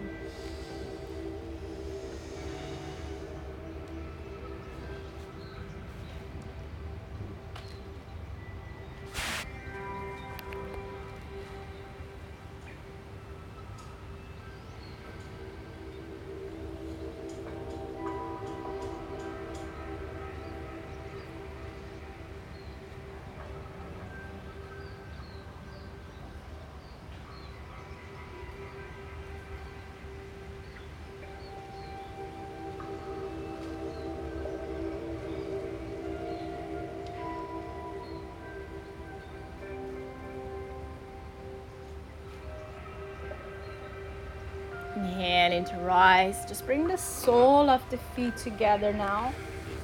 To rise. Just bring the sole of the feet together now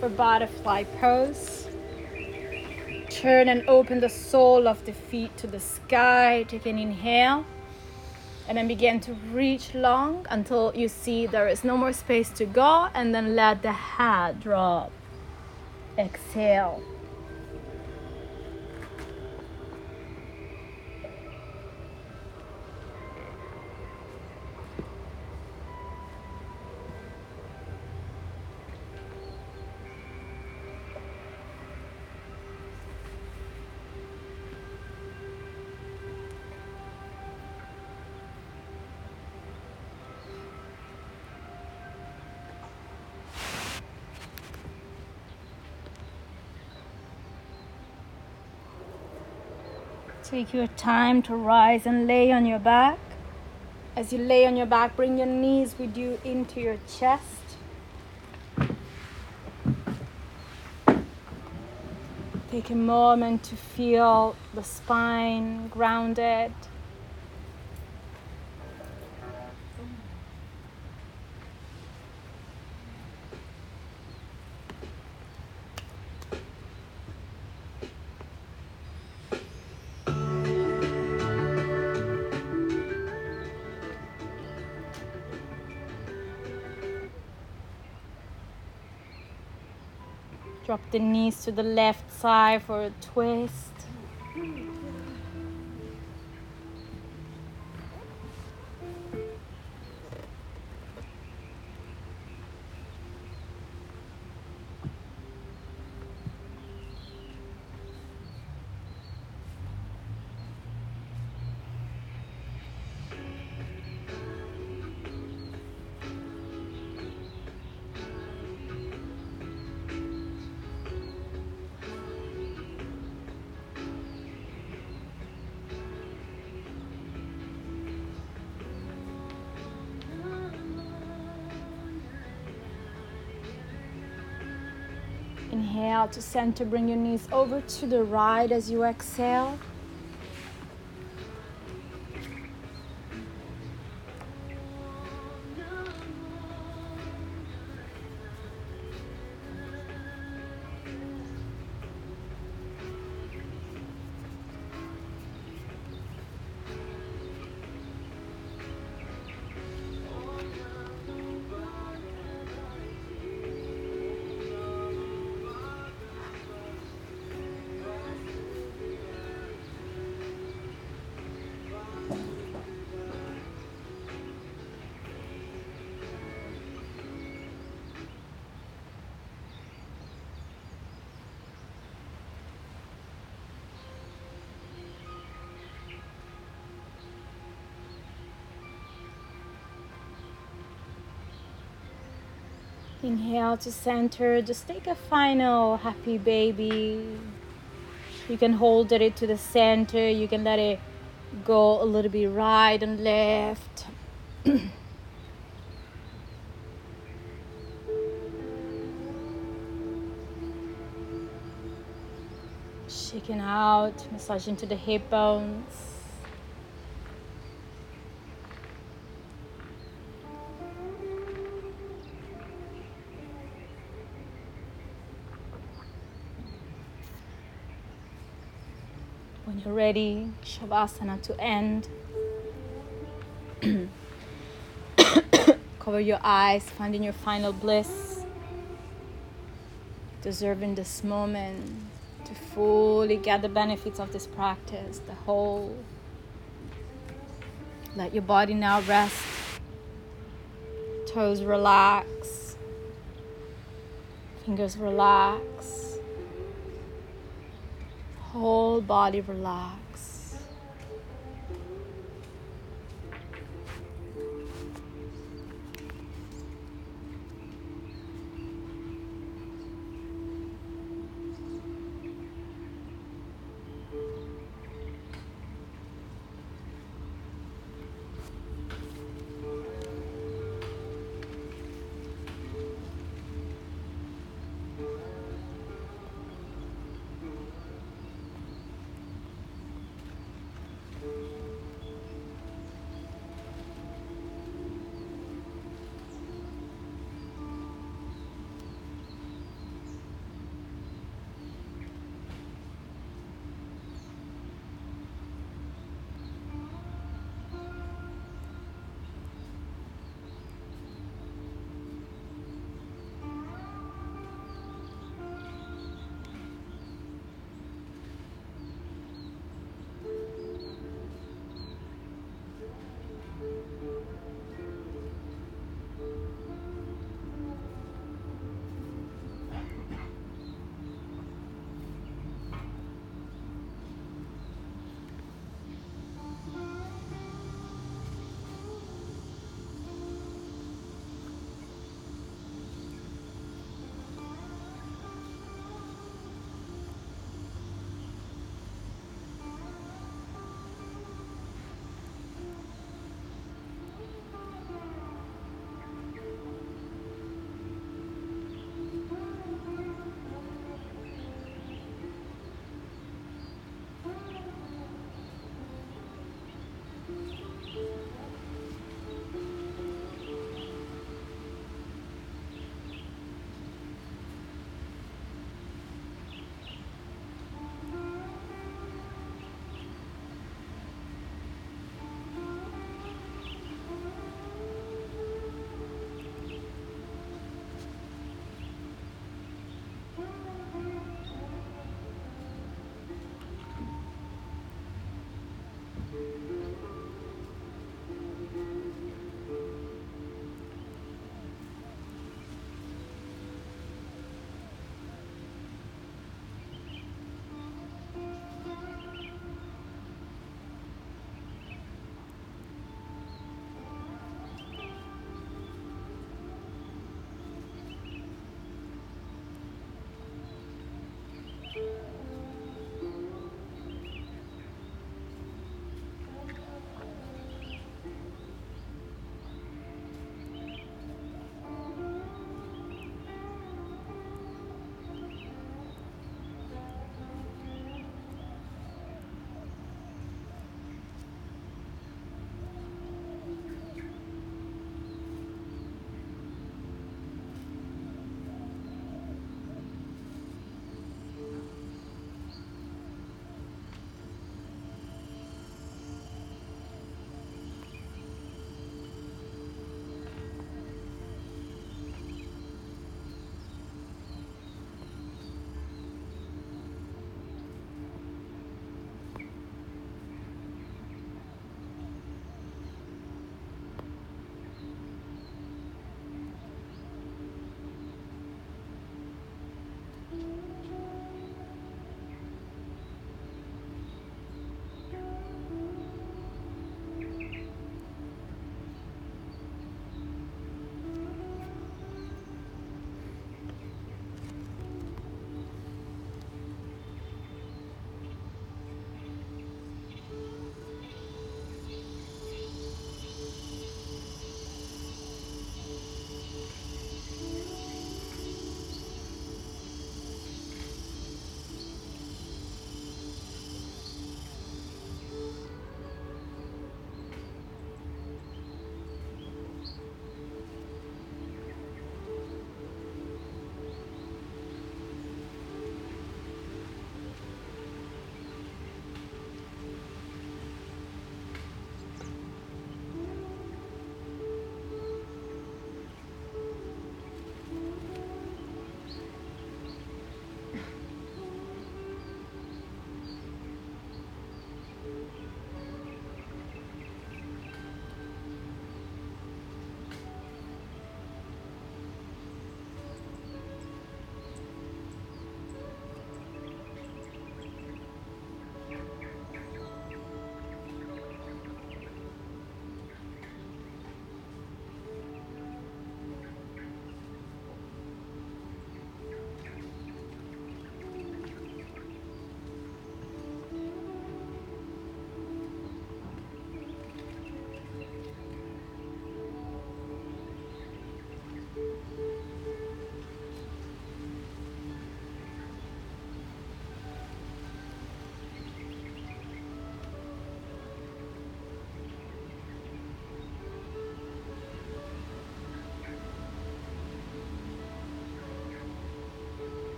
for butterfly pose. Turn and open the sole of the feet to the sky. Take an inhale. And then begin to reach long until you see there is no more space to go. And then let the head drop. Exhale. Take your time to rise and lay on your back. As you lay on your back, bring your knees with you into your chest. Take a moment to feel the spine grounded. The knees to the left side for a twist. Inhale to center, bring your knees over to the right as you exhale. Inhale to center. Just take a final happy baby. You can hold it to the center. You can let it go a little bit right and left. Shaking out, massaging to the hip bones. You're ready, Shavasana to end. Cover your eyes, finding your final bliss. Deserving this moment to fully get the benefits of this practice, the whole. Let your body now rest. Toes relax. Fingers relax whole body relax.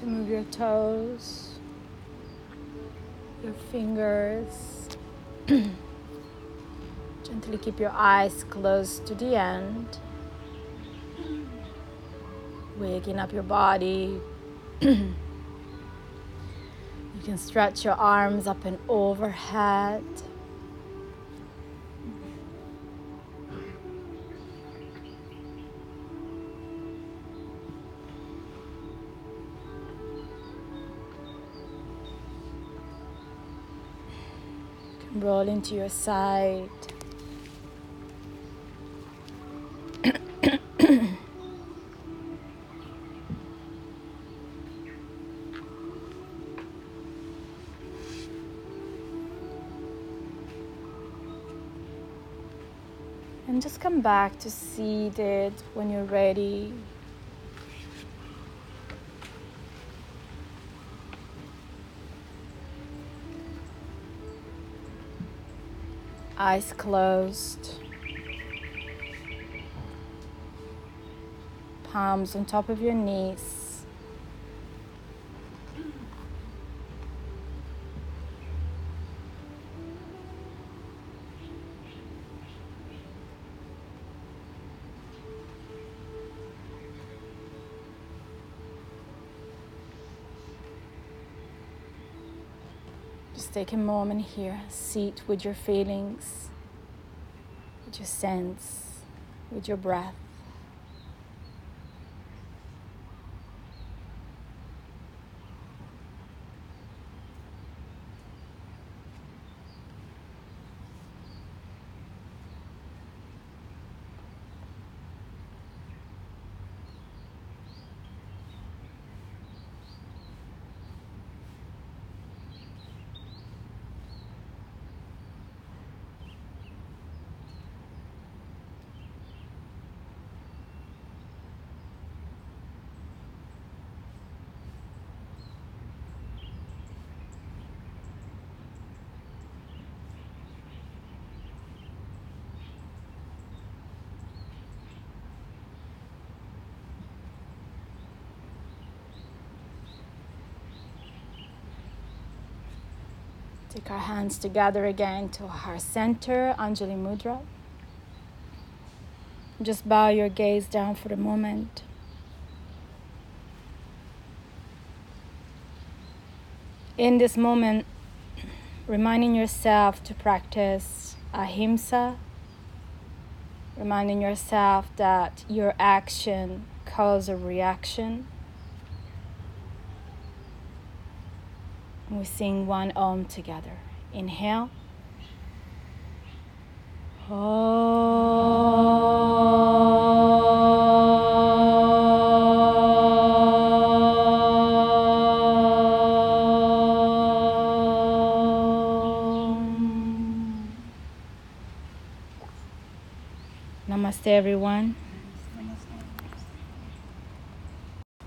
To move your toes, your fingers. Gently keep your eyes closed to the end. Waking up your body. you can stretch your arms up and overhead. Roll into your side. and just come back to seated when you're ready. Eyes closed, palms on top of your knees. Take a moment here, sit with your feelings, with your sense, with your breath. Take our hands together again to our center, Anjali Mudra. Just bow your gaze down for a moment. In this moment, reminding yourself to practice ahimsa, reminding yourself that your action causes a reaction. We sing one Om together. Inhale. Namaste,